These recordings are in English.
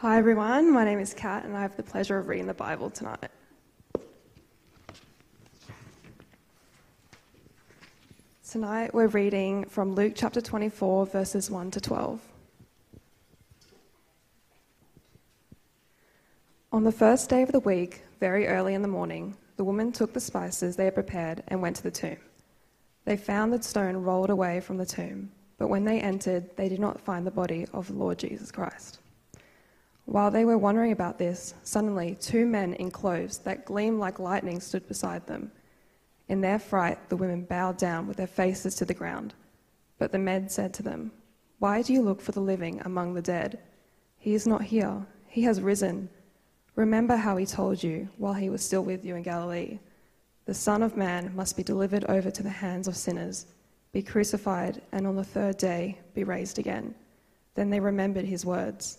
Hi, everyone. My name is Kat, and I have the pleasure of reading the Bible tonight. Tonight, we're reading from Luke chapter 24, verses 1 to 12. On the first day of the week, very early in the morning, the women took the spices they had prepared and went to the tomb. They found the stone rolled away from the tomb, but when they entered, they did not find the body of the Lord Jesus Christ. While they were wondering about this, suddenly two men in clothes that gleamed like lightning stood beside them. In their fright, the women bowed down with their faces to the ground. But the men said to them, Why do you look for the living among the dead? He is not here, he has risen. Remember how he told you while he was still with you in Galilee. The Son of Man must be delivered over to the hands of sinners, be crucified, and on the third day be raised again. Then they remembered his words.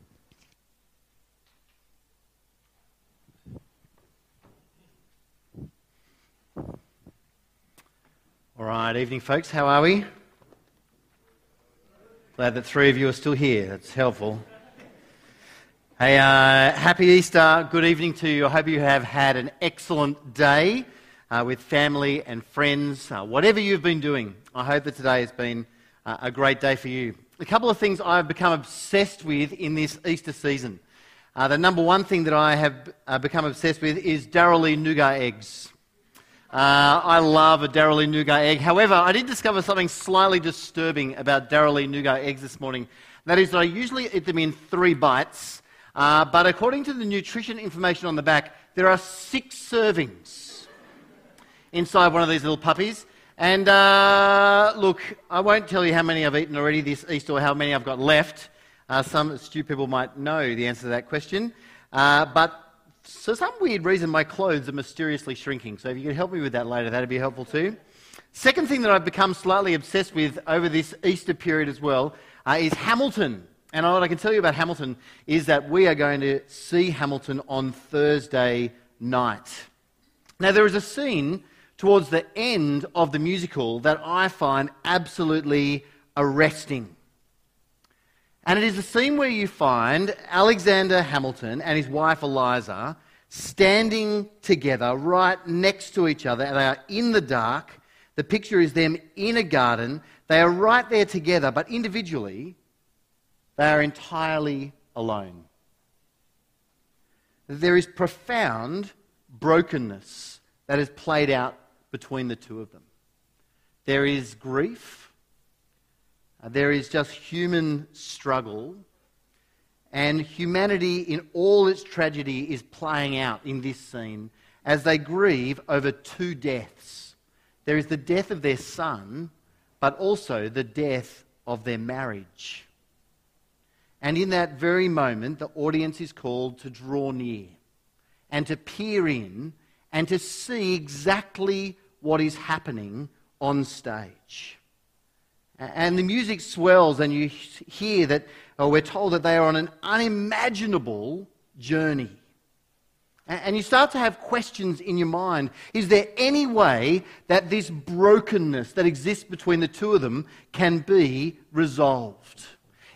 All right, evening, folks. How are we? Glad that three of you are still here. That's helpful. Hey, uh, happy Easter. Good evening to you. I hope you have had an excellent day uh, with family and friends. Uh, whatever you've been doing, I hope that today has been uh, a great day for you. A couple of things I've become obsessed with in this Easter season. Uh, the number one thing that I have uh, become obsessed with is Darrell Nougat eggs. I love a Darrell Nougat egg. However, I did discover something slightly disturbing about Darrell Nougat eggs this morning. That is that I usually eat them in three bites. Uh, but according to the nutrition information on the back, there are six servings inside one of these little puppies. And uh, look, I won't tell you how many I've eaten already this Easter or how many I've got left. Uh, some astute people might know the answer to that question. Uh, but for some weird reason, my clothes are mysteriously shrinking. So if you could help me with that later, that'd be helpful too. Second thing that I've become slightly obsessed with over this Easter period as well uh, is Hamilton. And what I can tell you about Hamilton is that we are going to see Hamilton on Thursday night. Now, there is a scene towards the end of the musical that I find absolutely arresting. And it is a scene where you find Alexander Hamilton and his wife Eliza standing together right next to each other. They are in the dark. The picture is them in a garden. They are right there together, but individually, they are entirely alone. There is profound brokenness that is played out between the two of them. There is grief, Uh, there is just human struggle, and humanity in all its tragedy is playing out in this scene as they grieve over two deaths. There is the death of their son, but also the death of their marriage. And in that very moment, the audience is called to draw near and to peer in and to see exactly what is happening on stage. And the music swells, and you hear that, or we're told that they are on an unimaginable journey. And you start to have questions in your mind. Is there any way that this brokenness that exists between the two of them can be resolved?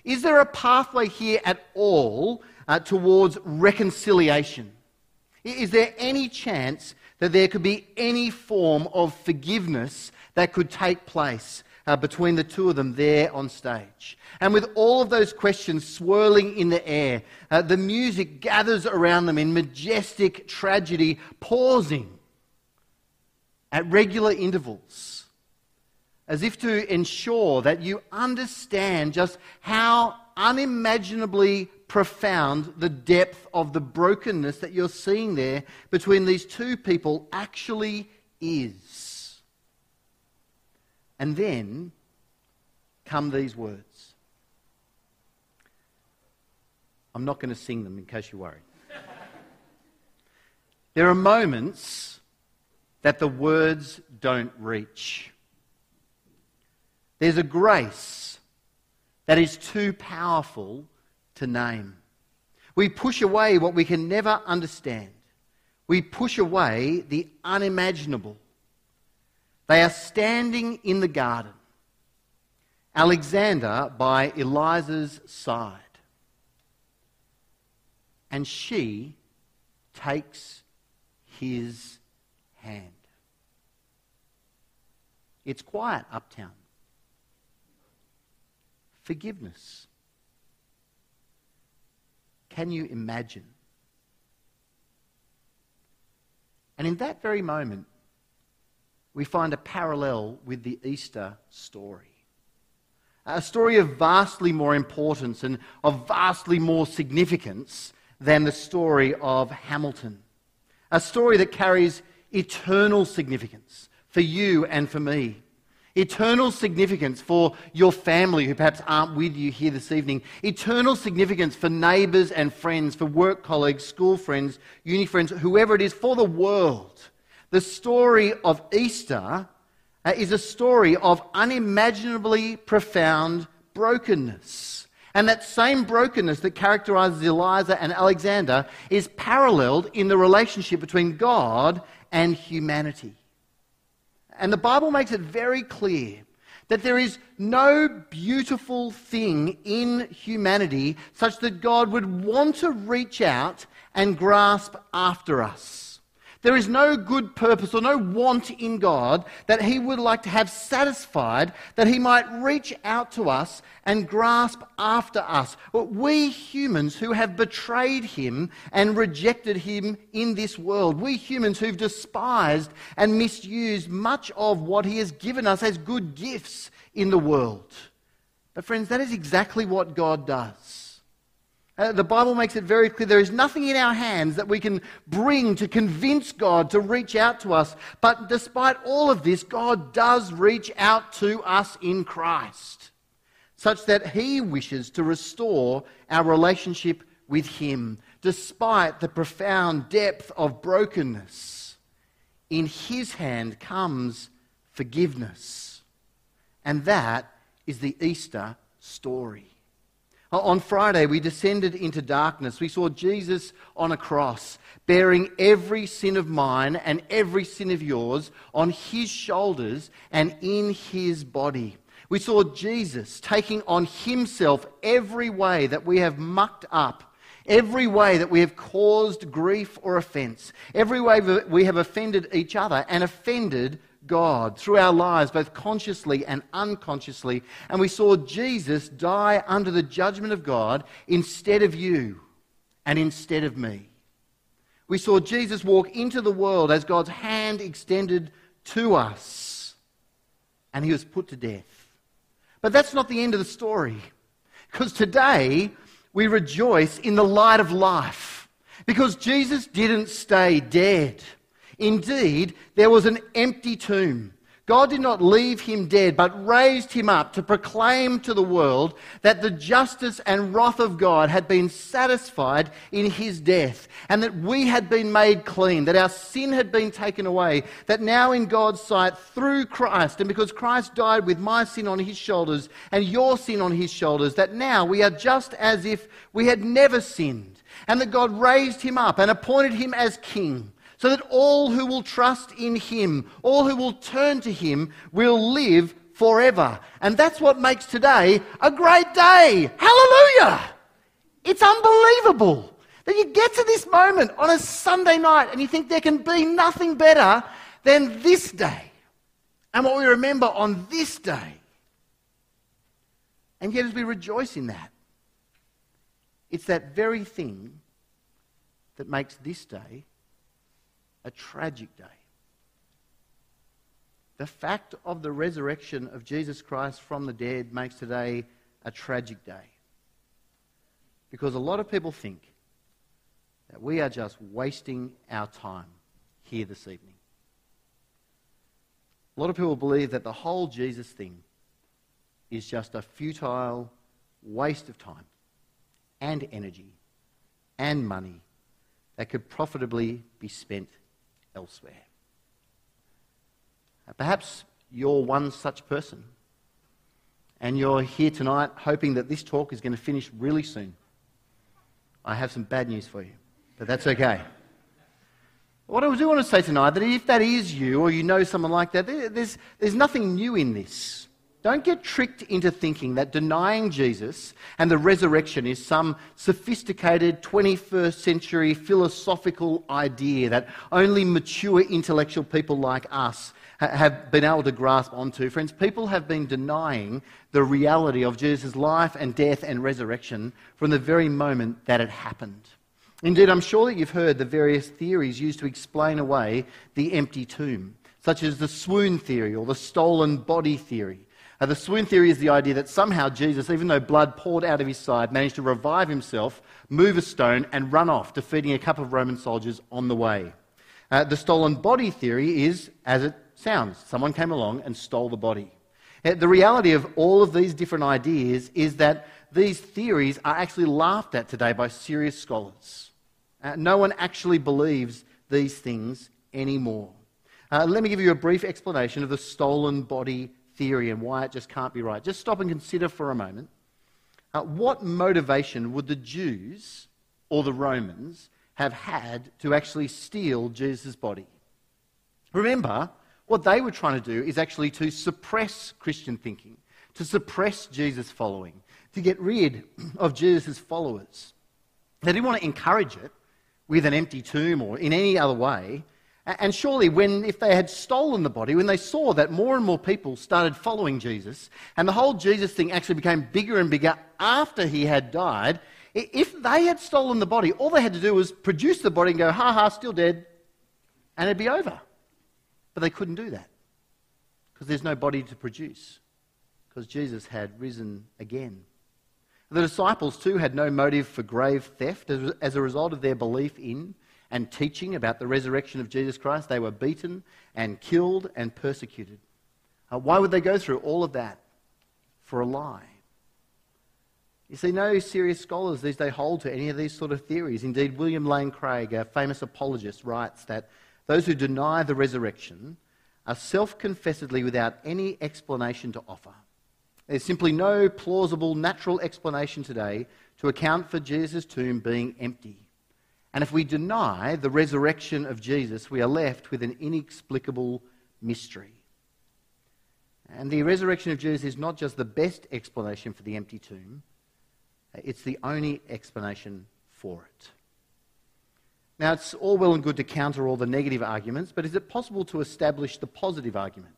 Is there a pathway here at all uh, towards reconciliation? Is there any chance that there could be any form of forgiveness that could take place uh, between the two of them there on stage? And with all of those questions swirling in the air, uh, the music gathers around them in majestic tragedy, pausing at regular intervals as if to ensure that you understand just how unimaginably profound the depth of the brokenness that you're seeing there between these two people actually is. And then come these words. I'm not going to sing them in case you're worried. There are moments that the words don't reach. There's a grace that is too powerful to name. We push away what we can never understand. We push away the unimaginable. They are standing in the garden. Alexander by Eliza's side. And she takes his hand. It's quiet uptown. Forgiveness. Can you imagine? And in that very moment, we find a parallel with the Easter story. A story of vastly more importance and of vastly more significance than the story of Hamilton. A story that carries eternal significance for you and for me. Eternal significance for your family who perhaps aren't with you here this evening. Eternal significance for neighbours and friends, for work colleagues, school friends, uni friends, whoever it is, for the world. The story of Easter uh, is a story of unimaginably profound brokenness. And that same brokenness that characterizes Eliza and Alexander is paralleled in the relationship between God and humanity. And the Bible makes it very clear that there is no beautiful thing in humanity such that God would want to reach out and grasp after us. There is no good purpose or no want in God that He would like to have satisfied that He might reach out to us and grasp after us. But we humans who have betrayed Him and rejected Him in this world, we humans who've despised and misused much of what He has given us as good gifts in the world. But, friends, that is exactly what God does. Uh, the Bible makes it very clear there is nothing in our hands that we can bring to convince God to reach out to us. But despite all of this, God does reach out to us in Christ, such that He wishes to restore our relationship with Him, despite the profound depth of brokenness. In His hand comes forgiveness. And that is the Easter story. Uh, on Friday, we descended into darkness. We saw Jesus on a cross, bearing every sin of mine and every sin of yours on his shoulders and in his body. We saw Jesus taking on himself every way that we have mucked up, every way that we have caused grief or offense, every way that we have offended each other and offended God through our lives, both consciously and unconsciously. And we saw Jesus die under the judgment of God instead of you and instead of me. We saw Jesus walk into the world as God's hand extended to us, and he was put to death. But that's not the end of the story, because today we rejoice in the light of life, because Jesus didn't stay dead. Indeed, there was an empty tomb. God did not leave him dead, but raised him up to proclaim to the world that the justice and wrath of God had been satisfied in his death, and that we had been made clean, that our sin had been taken away, that now in God's sight, through Christ, and because Christ died with my sin on his shoulders and your sin on his shoulders, that now we are just as if we had never sinned, and that God raised him up and appointed him as king so that all who will trust in him, all who will turn to him, will live forever. And that's what makes today a great day. Hallelujah! It's unbelievable that you get to this moment on a Sunday night and you think there can be nothing better than this day and what we remember on this day. And yet, as we rejoice in that, it's that very thing that makes this day a tragic day. The fact of the resurrection of Jesus Christ from the dead makes today a tragic day. Because a lot of people think that we are just wasting our time here this evening. A lot of people believe that the whole Jesus thing is just a futile waste of time and energy and money that could profitably be spent elsewhere. Perhaps you're one such person, and you're here tonight hoping that this talk is going to finish really soon. I have some bad news for you, but that's okay. What I do want to say tonight that if that is you or you know someone like that, there's, there's nothing new in this. Don't get tricked into thinking that denying Jesus and the resurrection is some sophisticated 21st century philosophical idea that only mature intellectual people like us have been able to grasp onto. Friends, people have been denying the reality of Jesus' life and death and resurrection from the very moment that it happened. Indeed, I'm sure that you've heard the various theories used to explain away the empty tomb, such as the swoon theory or the stolen body theory. Uh, the swoon theory is the idea that somehow Jesus, even though blood poured out of his side, managed to revive himself, move a stone, and run off, defeating a couple of Roman soldiers on the way. Uh, the stolen body theory is, as it sounds, someone came along and stole the body. Uh, the reality of all of these different ideas is that these theories are actually laughed at today by serious scholars. Uh, no one actually believes these things anymore. Uh, let me give you a brief explanation of the stolen body theory and why it just can't be right. Just stop and consider for a moment. Uh, what motivation would the Jews or the Romans have had to actually steal Jesus' body? Remember, what they were trying to do is actually to suppress Christian thinking, to suppress Jesus' following, to get rid of Jesus' followers. They didn't want to encourage it with an empty tomb or in any other way. And surely, when, if they had stolen the body, when they saw that more and more people started following Jesus, and the whole Jesus thing actually became bigger and bigger after he had died, if they had stolen the body, all they had to do was produce the body and go, ha ha, still dead, and it'd be over. But they couldn't do that because there's no body to produce, because Jesus had risen again. The disciples, too, had no motive for grave theft as a result of their belief in and teaching about the resurrection of Jesus Christ. They were beaten and killed and persecuted. Uh, why would they go through all of that? For a lie. You see, no serious scholars these days hold to any of these sort of theories. Indeed, William Lane Craig, a famous apologist, writes that those who deny the resurrection are self confessedly without any explanation to offer. There's simply no plausible natural explanation today to account for Jesus' tomb being empty. And if we deny the resurrection of Jesus, we are left with an inexplicable mystery. And the resurrection of Jesus is not just the best explanation for the empty tomb, it's the only explanation for it. Now, it's all well and good to counter all the negative arguments, but is it possible to establish the positive argument?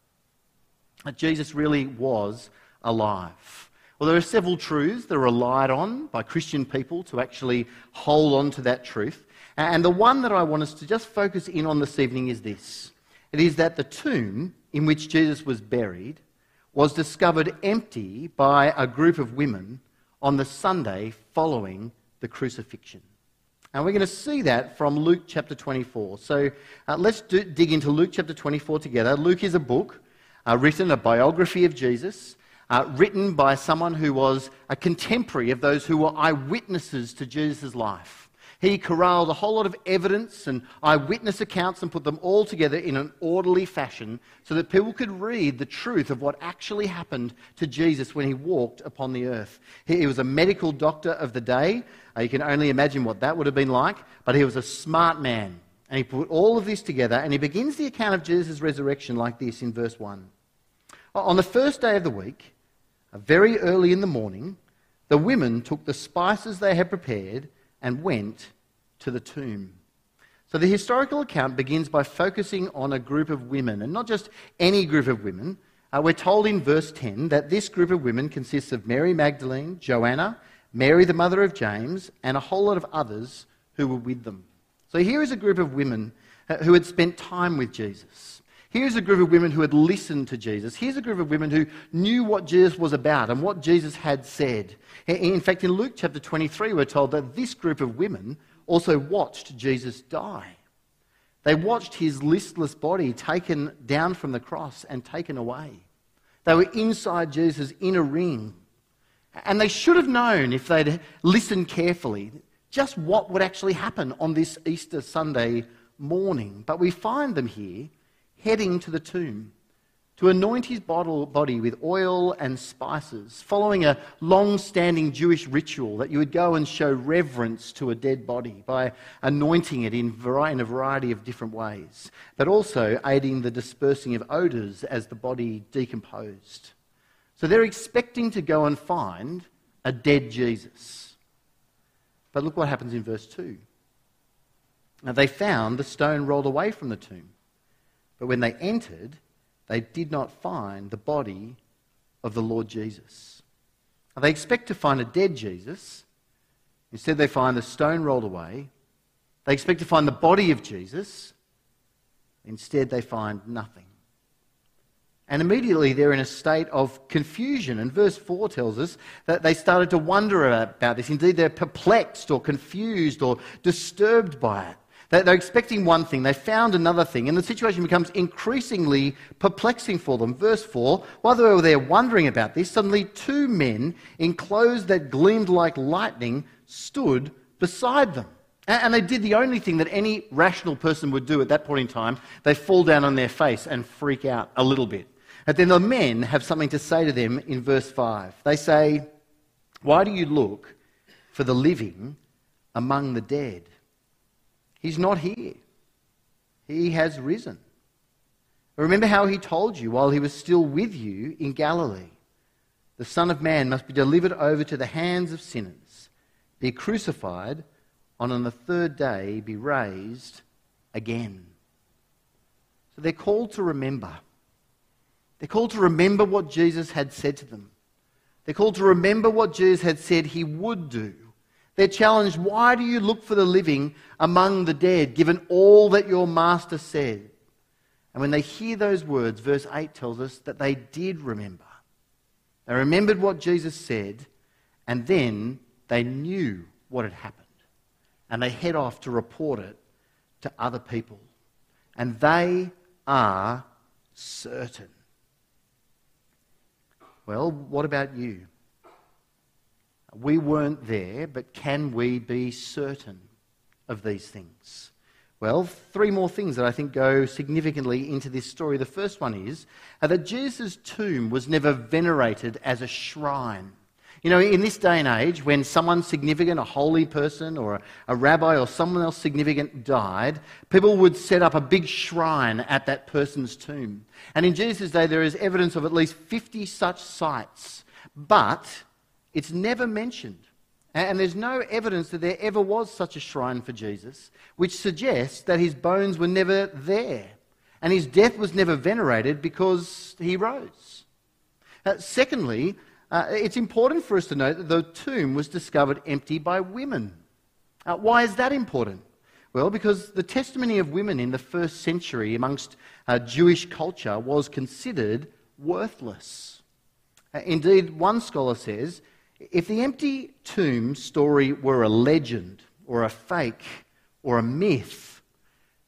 That Jesus really was alive. Well, there are several truths that are relied on by Christian people to actually hold on to that truth. And the one that I want us to just focus in on this evening is this it is that the tomb in which Jesus was buried was discovered empty by a group of women on the Sunday following the crucifixion. And we're going to see that from Luke chapter 24. So uh, let's do, dig into Luke chapter 24 together. Luke is a book uh, written, a biography of Jesus, uh, written by someone who was a contemporary of those who were eyewitnesses to Jesus' life. He corralled a whole lot of evidence and eyewitness accounts and put them all together in an orderly fashion so that people could read the truth of what actually happened to Jesus when he walked upon the earth. He was a medical doctor of the day. Uh, you can only imagine what that would have been like, but he was a smart man. And he put all of this together and he begins the account of Jesus' resurrection like this in verse 1. On the first day of the week, uh, very early in the morning, the women took the spices they had prepared and went to the tomb. So the historical account begins by focusing on a group of women, and not just any group of women. Uh, we're told in verse 10 that this group of women consists of Mary Magdalene, Joanna, Mary the mother of James, and a whole lot of others who were with them. So here is a group of women uh, who had spent time with Jesus. Here's a group of women who had listened to Jesus. Here's a group of women who knew what Jesus was about and what Jesus had said. In fact, in Luke chapter 23, we're told that this group of women also watched Jesus die. They watched his listless body taken down from the cross and taken away. They were inside Jesus' inner ring. And they should have known, if they'd listened carefully, just what would actually happen on this Easter Sunday morning. But we find them here heading to the tomb to anoint his body with oil and spices, following a long standing Jewish ritual that you would go and show reverence to a dead body by anointing it in, a variety of different ways, but also aiding the dispersing of odours as the body decomposed. So they're expecting to go and find a dead Jesus. But look what happens in verse 2. Now they found the stone rolled away from the tomb, but when they entered, they did not find the body of the Lord Jesus. Now, they expect to find a dead Jesus. Instead, they find the stone rolled away. They expect to find the body of Jesus. Instead, they find nothing. And immediately they're in a state of confusion. And verse 4 tells us that they started to wonder about this. Indeed, they're perplexed or confused or disturbed by it. They're expecting one thing, they found another thing, and the situation becomes increasingly perplexing for them. Verse 4 While they were there wondering about this, suddenly two men in clothes that gleamed like lightning stood beside them. And they did the only thing that any rational person would do at that point in time they fall down on their face and freak out a little bit. And then the men have something to say to them in verse 5. They say, Why do you look for the living among the dead? He's not here. He has risen. Remember how he told you while he was still with you in Galilee the Son of Man must be delivered over to the hands of sinners, be crucified, and on the third day be raised again. So they're called to remember. They're called to remember what Jesus had said to them. They're called to remember what Jesus had said he would do. They're challenged, why do you look for the living among the dead, given all that your master said? And when they hear those words, verse 8 tells us that they did remember. They remembered what Jesus said, and then they knew what had happened. And they head off to report it to other people. And they are certain. Well, what about you? We weren't there, but can we be certain of these things? Well, three more things that I think go significantly into this story. The first one is that Jesus' tomb was never venerated as a shrine. You know, in this day and age, when someone significant, a holy person or a, a, rabbi or someone else significant died, people would set up a big shrine at that person's tomb. And in Jesus' day, there is evidence of at least 50 such sites. But it's never mentioned. And there's no evidence that there ever was such a shrine for Jesus, which suggests that his bones were never there. And his death was never venerated because he rose. Uh, secondly, uh, it's important for us to note that the tomb was discovered empty by women. Uh, why is that important? Well, because the testimony of women in the first century amongst uh, Jewish culture was considered worthless. Uh, indeed, one scholar says if the empty tomb story were a legend or a fake or a myth,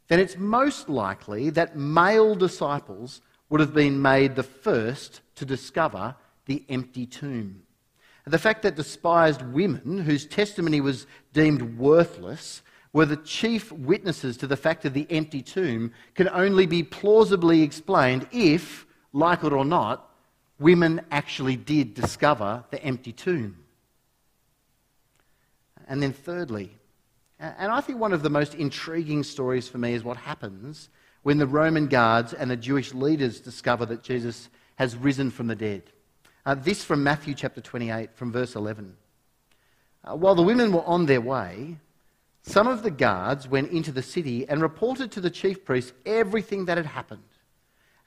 then it's most likely that male disciples would have been made the first to discover the empty tomb. The fact that despised women, whose testimony was deemed worthless, were the chief witnesses to the fact of the empty tomb can only be plausibly explained if, like it or not, women actually did discover the empty tomb. And then, thirdly, and I think one of the most intriguing stories for me is what happens when the Roman guards and the Jewish leaders discover that Jesus has risen from the dead. Uh, this from Matthew chapter 28, from verse 11. Uh, while the women were on their way, some of the guards went into the city and reported to the chief priests everything that had happened.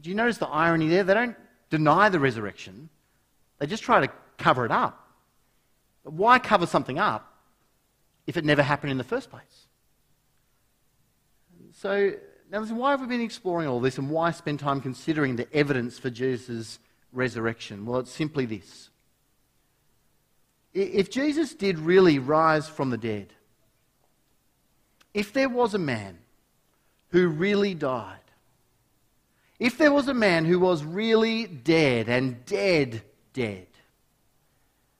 Do you notice the irony there? They don't deny the resurrection, they just try to cover it up. But Why cover something up if it never happened in the first place? So, now listen, why have we been exploring all this and why spend time considering the evidence for Jesus' resurrection? Well, it's simply this. If Jesus did really rise from the dead, if there was a man who really died, if there was a man who was really dead and dead, dead,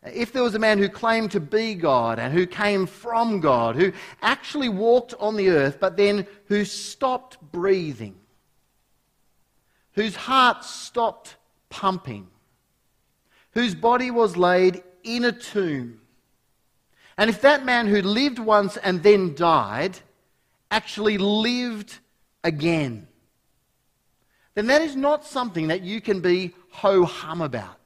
if there was a man who claimed to be God and who came from God, who actually walked on the earth, but then who stopped breathing, whose heart stopped pumping, whose body was laid in a tomb, and if that man who lived once and then died actually lived again, then that is not something that you can be ho hum about.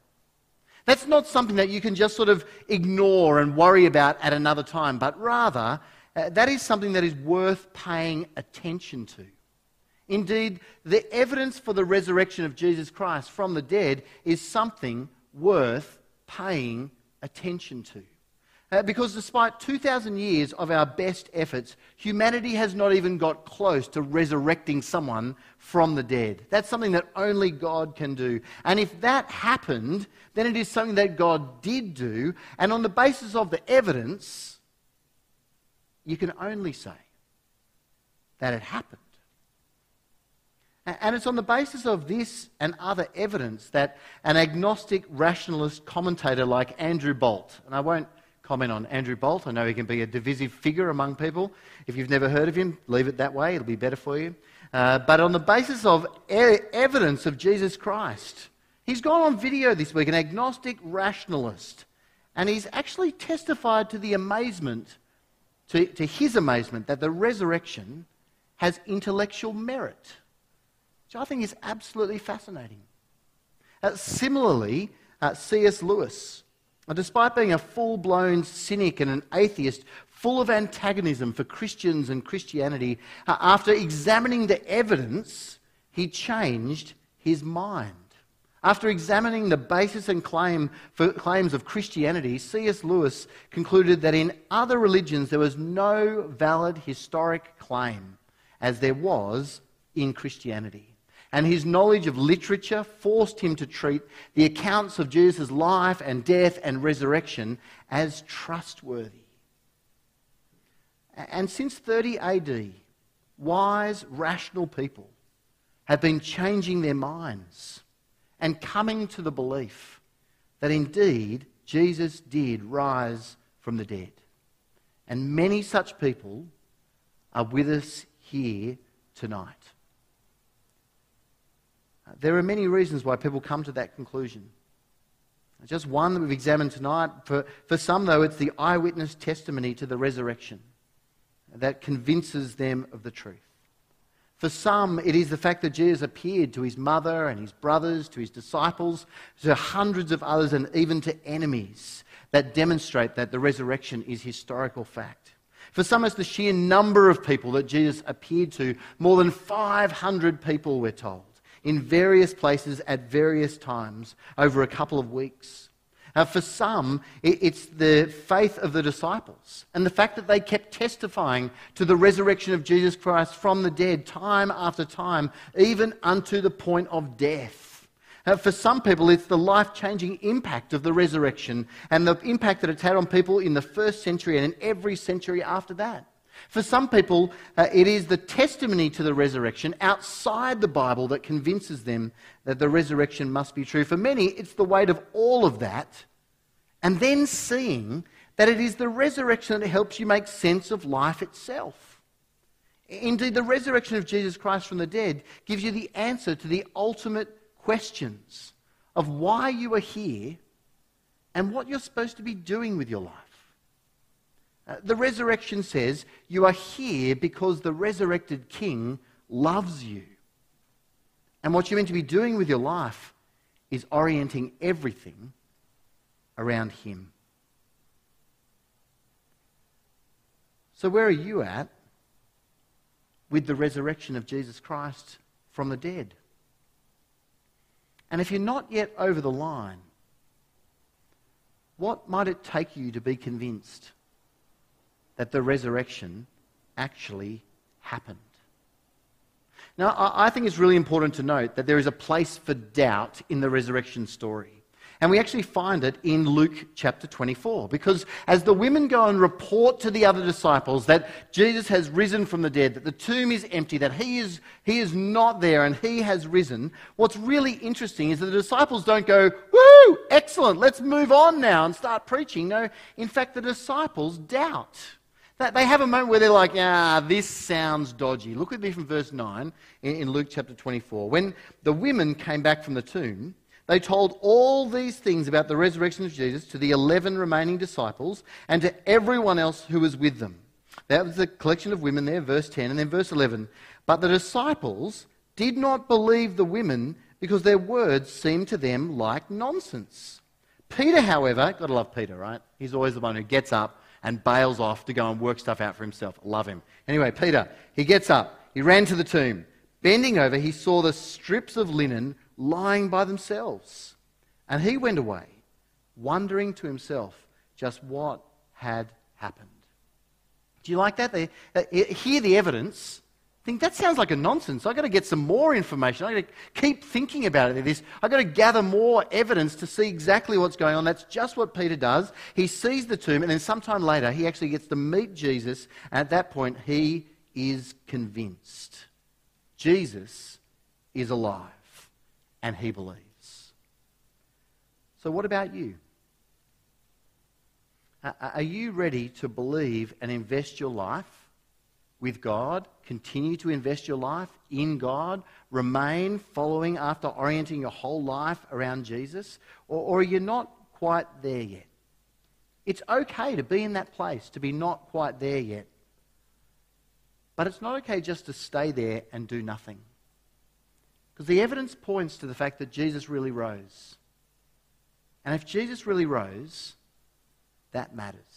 That's not something that you can just sort of ignore and worry about at another time, but rather, uh, that is something that is worth paying attention to. Indeed, the evidence for the resurrection of Jesus Christ from the dead is something worth paying attention to. Uh, because despite 2,000 years of our best efforts, humanity has not even got close to resurrecting someone from the dead. That's something that only God can do. And if that happened, then it is something that God did do. And on the basis of the evidence, you can only say that it happened. And it's on the basis of this and other evidence that an agnostic rationalist commentator like Andrew Bolt, and I won't comment on Andrew Bolt. I know he can be a divisive figure among people. If you've never heard of him, leave it that way, it'll be better for you. Uh, but on the basis of e- evidence of Jesus Christ, he's gone on video this week, an agnostic rationalist, and he's actually testified to the amazement, to, to his amazement, that the resurrection has intellectual merit, which I think is absolutely fascinating. Uh, similarly, uh, C.S. Lewis Despite being a full blown cynic and an atheist, full of antagonism for Christians and Christianity, uh, after examining the evidence, he changed his mind. After examining the basis and claim for claims of Christianity, C.S. Lewis concluded that in other religions there was no valid historic claim as there was in Christianity and his knowledge of literature forced him to treat the accounts of Jesus' life and death and resurrection as trustworthy. And since 30 AD, wise, rational people have been changing their minds and coming to the belief that indeed Jesus did rise from the dead. And many such people are with us here tonight. There are many reasons why people come to that conclusion. Just one that we've examined tonight. For, for some, though, it's the eyewitness testimony to the resurrection that convinces them of the truth. For some, it is the fact that Jesus appeared to his mother and his brothers, to his disciples, to hundreds of others, and even to enemies that demonstrate that the resurrection is historical fact. For some, it's the sheer number of people that Jesus appeared to. More than 500 people, we're told in various places at various times over a couple of weeks. Uh, for some, it's the faith of the disciples and the fact that they kept testifying to the resurrection of Jesus Christ from the dead time after time, even unto the point of death. Uh, for some people, it's the life changing impact of the resurrection and the impact that it's had on people in the first century and in every century after that. For some people, uh, it is the testimony to the resurrection outside the Bible that convinces them that the resurrection must be true. For many, it's the weight of all of that, and then seeing that it is the resurrection that helps you make sense of life itself. Indeed, the resurrection of Jesus Christ from the dead gives you the answer to the ultimate questions of why you are here and what you're supposed to be doing with your life. Uh, the resurrection says you are here because the resurrected king loves you. And what you're meant to be doing with your life is orienting everything around him. So, where are you at with the resurrection of Jesus Christ from the dead? And if you're not yet over the line, what might it take you to be convinced? That the resurrection actually happened. Now, I think it's really important to note that there is a place for doubt in the resurrection story. And we actually find it in Luke chapter 24. Because as the women go and report to the other disciples that Jesus has risen from the dead, that the tomb is empty, that he is, he is not there and he has risen, what's really interesting is that the disciples don't go, Woo, excellent, let's move on now and start preaching. No, in fact, the disciples doubt. They have a moment where they're like, ah, this sounds dodgy. Look at me from verse 9 in Luke chapter 24. When the women came back from the tomb, they told all these things about the resurrection of Jesus to the 11 remaining disciples and to everyone else who was with them. That was the collection of women there, verse 10. And then verse 11. But the disciples did not believe the women because their words seemed to them like nonsense. Peter, however, got to love Peter, right? He's always the one who gets up and bails off to go and work stuff out for himself. Love him. Anyway, Peter, he gets up. He ran to the tomb. Bending over, he saw the strips of linen lying by themselves. And he went away, wondering to himself just what had happened. Do you like that? They, uh, hear the evidence, think that sounds like a nonsense. I've got to get some more information. I've got to keep thinking about it. This. I've got to gather more evidence to see exactly what's going on. That's just what Peter does. He sees the tomb, and then sometime later, he actually gets to meet Jesus. And at that point, he is convinced Jesus is alive, and he believes. So, what about you? Are you ready to believe and invest your life with God, continue to invest your life in God, remain following after orienting your whole life around Jesus, or, or are you not quite there yet? It's okay to be in that place, to be not quite there yet. But it's not okay just to stay there and do nothing. Because the evidence points to the fact that Jesus really rose. And if Jesus really rose, that matters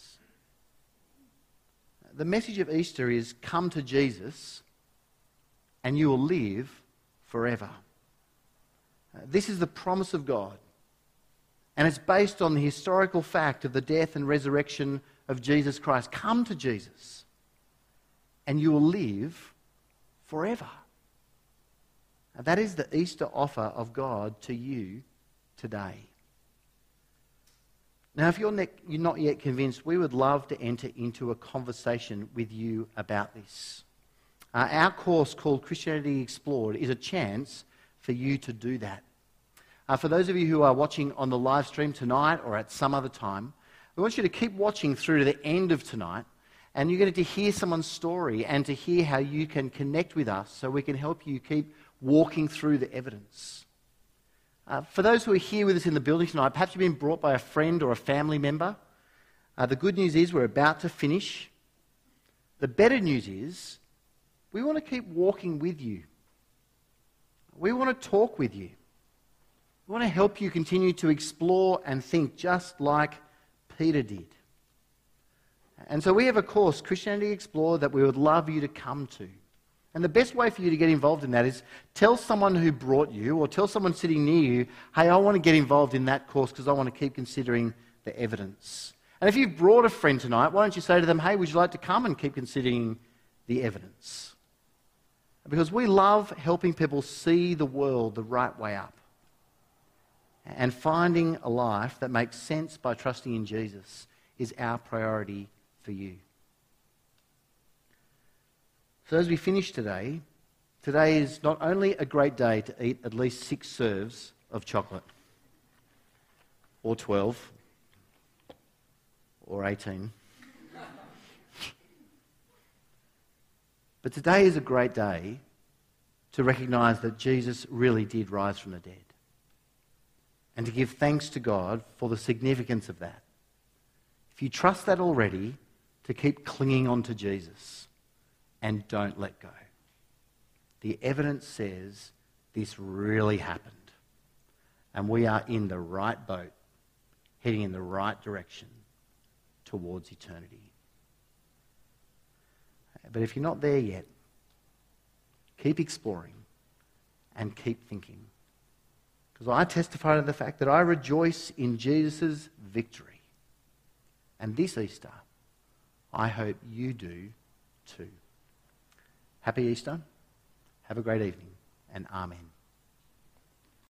the message of Easter is come to Jesus and you will live forever. Uh, this is the promise of God. And it's based on the historical fact of the death and resurrection of Jesus Christ. Come to Jesus and you will live forever. That is the Easter offer of God to you today. Now, if you're, ne- you're not yet convinced, we would love to enter into a conversation with you about this. Uh, our course called Christianity Explored is a chance for you to do that. Uh, for those of you who are watching on the live stream tonight or at some other time, we want you to keep watching through to the end of tonight, and you're going to hear someone's story and to hear how you can connect with us so we can help you keep walking through the evidence. Uh, for those who are here with us in the building tonight, perhaps you've been brought by a friend or a family member. Uh, the good news is we're about to finish. The better news is we want to keep walking with you. We want to talk with you. We want to help you continue to explore and think just like Peter did. And so we have a course, Christianity Explored, that we would love you to come to. And the best way for you to get involved in that is tell someone who brought you or tell someone sitting near you, hey, I want to get involved in that course because I want to keep considering the evidence. And if you've brought a friend tonight, why don't you say to them, hey, would you like to come and keep considering the evidence? Because we love helping people see the world the right way up and finding a life that makes sense by trusting in Jesus is our priority for you. So, as we finish today, today is not only a great day to eat at least six serves of chocolate, or 12, or 18. but today is a great day to recognize that Jesus really did rise from the dead. And to give thanks to God for the significance of that. If you trust that already, to keep clinging on to Jesus and don't let go. The evidence says this really happened. And we are in the right boat, heading in the right direction towards eternity. But if you're not there yet, keep exploring and keep thinking. Because I testify to the fact that I rejoice in Jesus' victory. And this Easter, I hope you do too. Happy Easter. Have a great evening, and Amen.